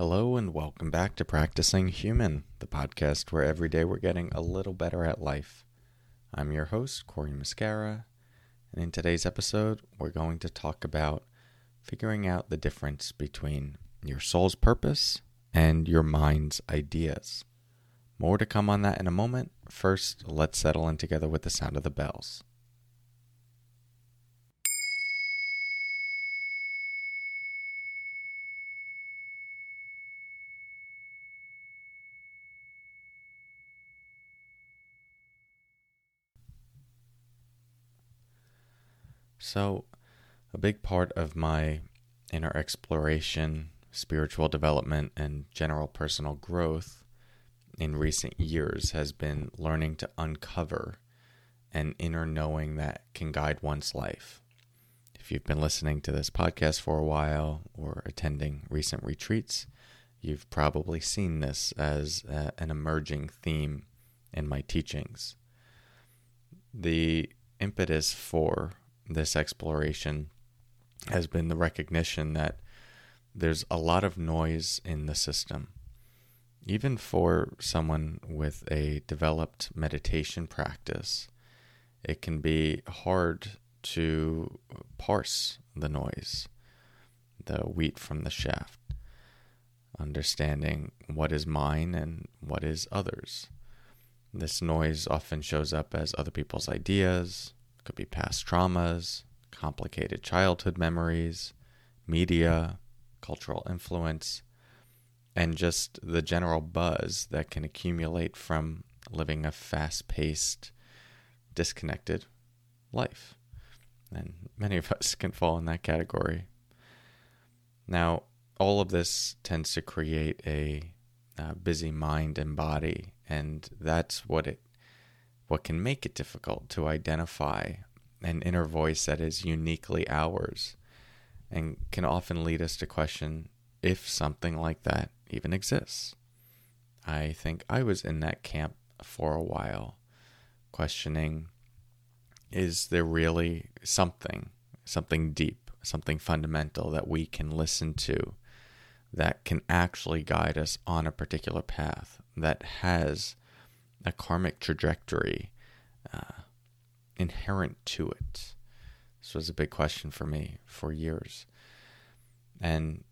Hello, and welcome back to Practicing Human, the podcast where every day we're getting a little better at life. I'm your host, Cory Muscara, and in today's episode, we're going to talk about figuring out the difference between your soul's purpose and your mind's ideas. More to come on that in a moment. First, let's settle in together with the sound of the bells. So, a big part of my inner exploration, spiritual development, and general personal growth in recent years has been learning to uncover an inner knowing that can guide one's life. If you've been listening to this podcast for a while or attending recent retreats, you've probably seen this as a, an emerging theme in my teachings. The impetus for this exploration has been the recognition that there's a lot of noise in the system. Even for someone with a developed meditation practice, it can be hard to parse the noise, the wheat from the shaft, understanding what is mine and what is others. This noise often shows up as other people's ideas, could be past traumas, complicated childhood memories, media, cultural influence, and just the general buzz that can accumulate from living a fast paced, disconnected life. And many of us can fall in that category. Now, all of this tends to create a, a busy mind and body, and that's what it what can make it difficult to identify an inner voice that is uniquely ours and can often lead us to question if something like that even exists. I think I was in that camp for a while, questioning is there really something, something deep, something fundamental that we can listen to that can actually guide us on a particular path that has a karmic trajectory uh, inherent to it? This was a big question for me for years. And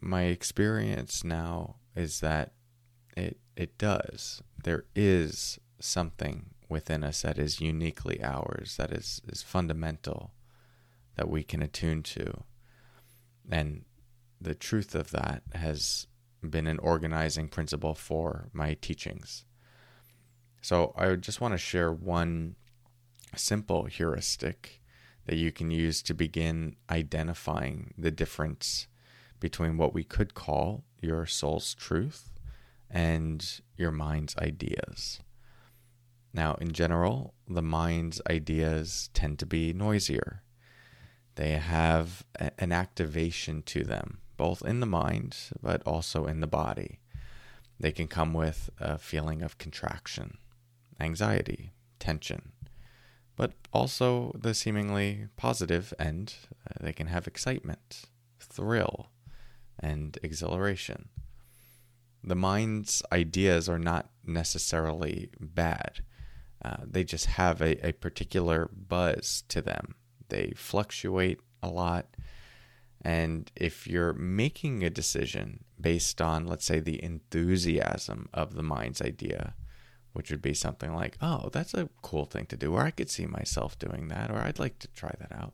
my experience now is that it it does. There is something within us that is uniquely ours, that is, is fundamental, that we can attune to. And the truth of that has been an organizing principle for my teachings. So I just want to share one simple heuristic that you can use to begin identifying the difference between what we could call your soul's truth and your mind's ideas. Now, in general, the mind's ideas tend to be noisier. They have an activation to them, both in the mind but also in the body. They can come with a feeling of contraction anxiety, tension, but also the seemingly positive end. Uh, they can have excitement, thrill, and exhilaration. The mind's ideas are not necessarily bad. Uh, they just have a, a particular buzz to them. They fluctuate a lot. And if you're making a decision based on, let's say, the enthusiasm of the mind's idea, which would be something like, oh, that's a cool thing to do, or I could see myself doing that, or I'd like to try that out.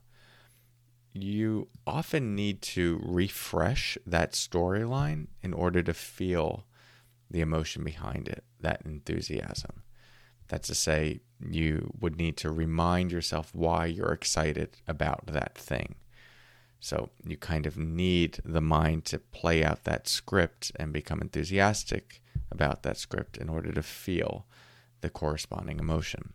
You often need to refresh that storyline in order to feel the emotion behind it, that enthusiasm. That's to say, you would need to remind yourself why you're excited about that thing. So you kind of need the mind to play out that script and become enthusiastic about that script in order to feel the corresponding emotion.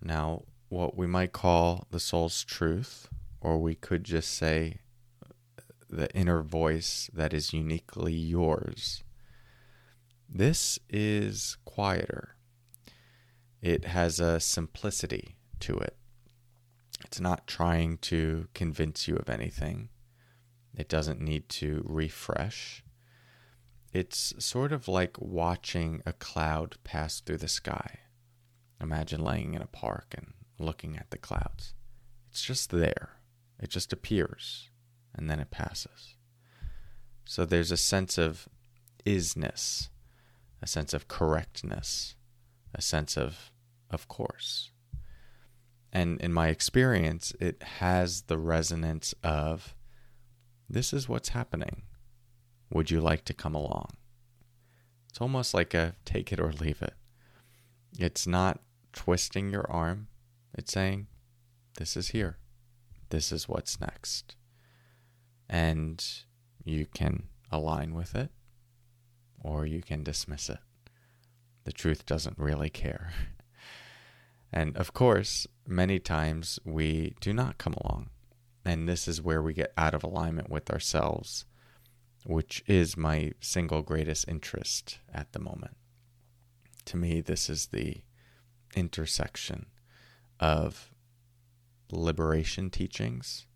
Now, what we might call the soul's truth, or we could just say uh, the inner voice that is uniquely yours. This is quieter. It has a simplicity to it. It's not trying to convince you of anything. It doesn't need to refresh. It's sort of like watching a cloud pass through the sky. Imagine laying in a park and looking at the clouds. It's just there, it just appears, and then it passes. So there's a sense of isness, a sense of correctness, a sense of of course. And in my experience, it has the resonance of this is what's happening. Would you like to come along? It's almost like a take it or leave it. It's not twisting your arm, it's saying, This is here. This is what's next. And you can align with it or you can dismiss it. The truth doesn't really care. And of course, many times we do not come along. And this is where we get out of alignment with ourselves, which is my single greatest interest at the moment. To me, this is the intersection of liberation teachings,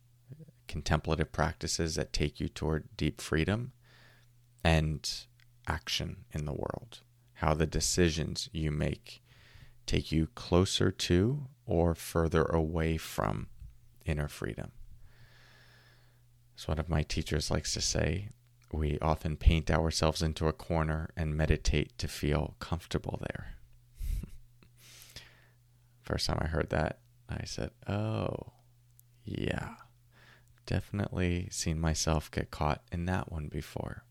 contemplative practices that take you toward deep freedom, and action in the world. How the decisions you make take you closer to or further away from inner freedom. As one of my teachers likes to say, we often paint ourselves into a corner and meditate to feel comfortable there. First time I heard that, I said, Oh, yeah. Definitely seen myself get caught in that one before.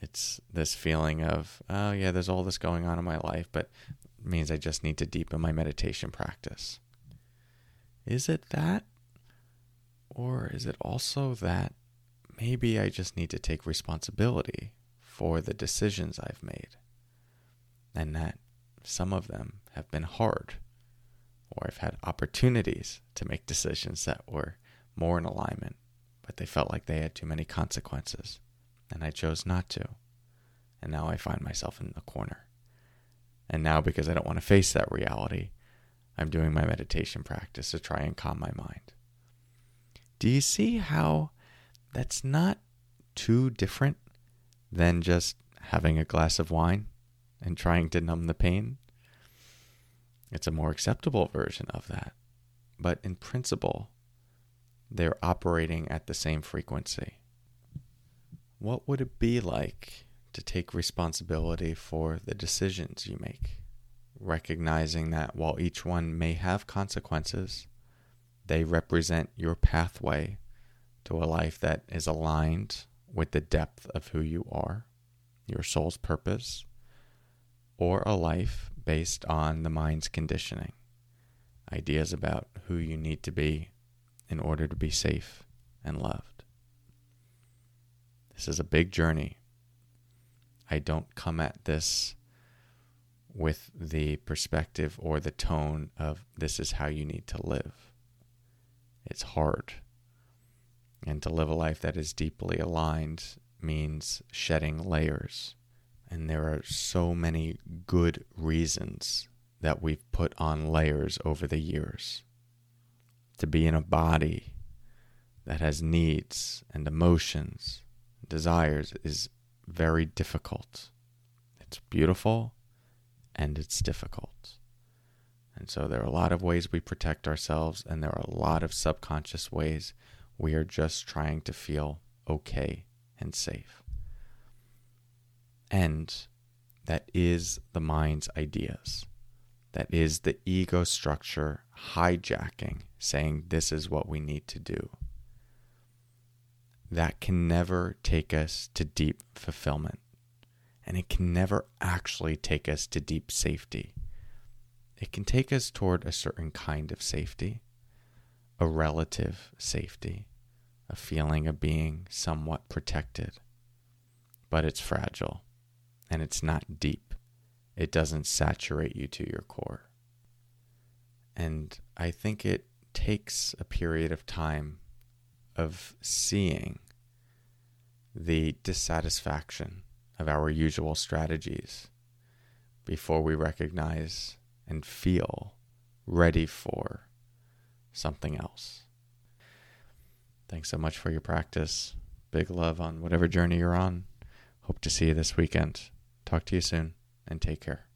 It's this feeling of, oh, yeah, there's all this going on in my life, but means I just need to deepen my meditation practice. Is it that? Or is it also that maybe I just need to take responsibility for the decisions I've made? And that some of them have been hard, or I've had opportunities to make decisions that were more in alignment, but they felt like they had too many consequences, and I chose not to. And now I find myself in the corner. And now, because I don't want to face that reality, I'm doing my meditation practice to try and calm my mind. Do you see how that's not too different than just having a glass of wine and trying to numb the pain? It's a more acceptable version of that. But in principle, they're operating at the same frequency. What would it be like to take responsibility for the decisions you make, recognizing that while each one may have consequences, they represent your pathway to a life that is aligned with the depth of who you are, your soul's purpose, or a life based on the mind's conditioning, ideas about who you need to be in order to be safe and loved. This is a big journey I don't come at this with the perspective or the tone of this is how you need to live. It's hard. And to live a life that is deeply aligned means shedding layers. And there are so many good reasons that we've put on layers over the years. To be in a body that has needs and emotions, desires is very difficult. It's beautiful and it's difficult. And so there are a lot of ways we protect ourselves, and there are a lot of subconscious ways we are just trying to feel okay and safe. And that is the mind's ideas. That is the ego structure hijacking, saying this is what we need to do that can never take us to deep fulfillment. And it can never actually take us to deep safety. It can take us toward a certain kind of safety, a relative safety, a feeling of being somewhat protected. But it's fragile and it's not deep. It doesn't saturate you to your core. And I think it takes a period of time of seeing the dissatisfaction of our usual strategies before we recognize and feel ready for something else. Thanks so much for your practice. Big love on whatever journey you're on. Hope to see you this weekend. Talk to you soon and take care.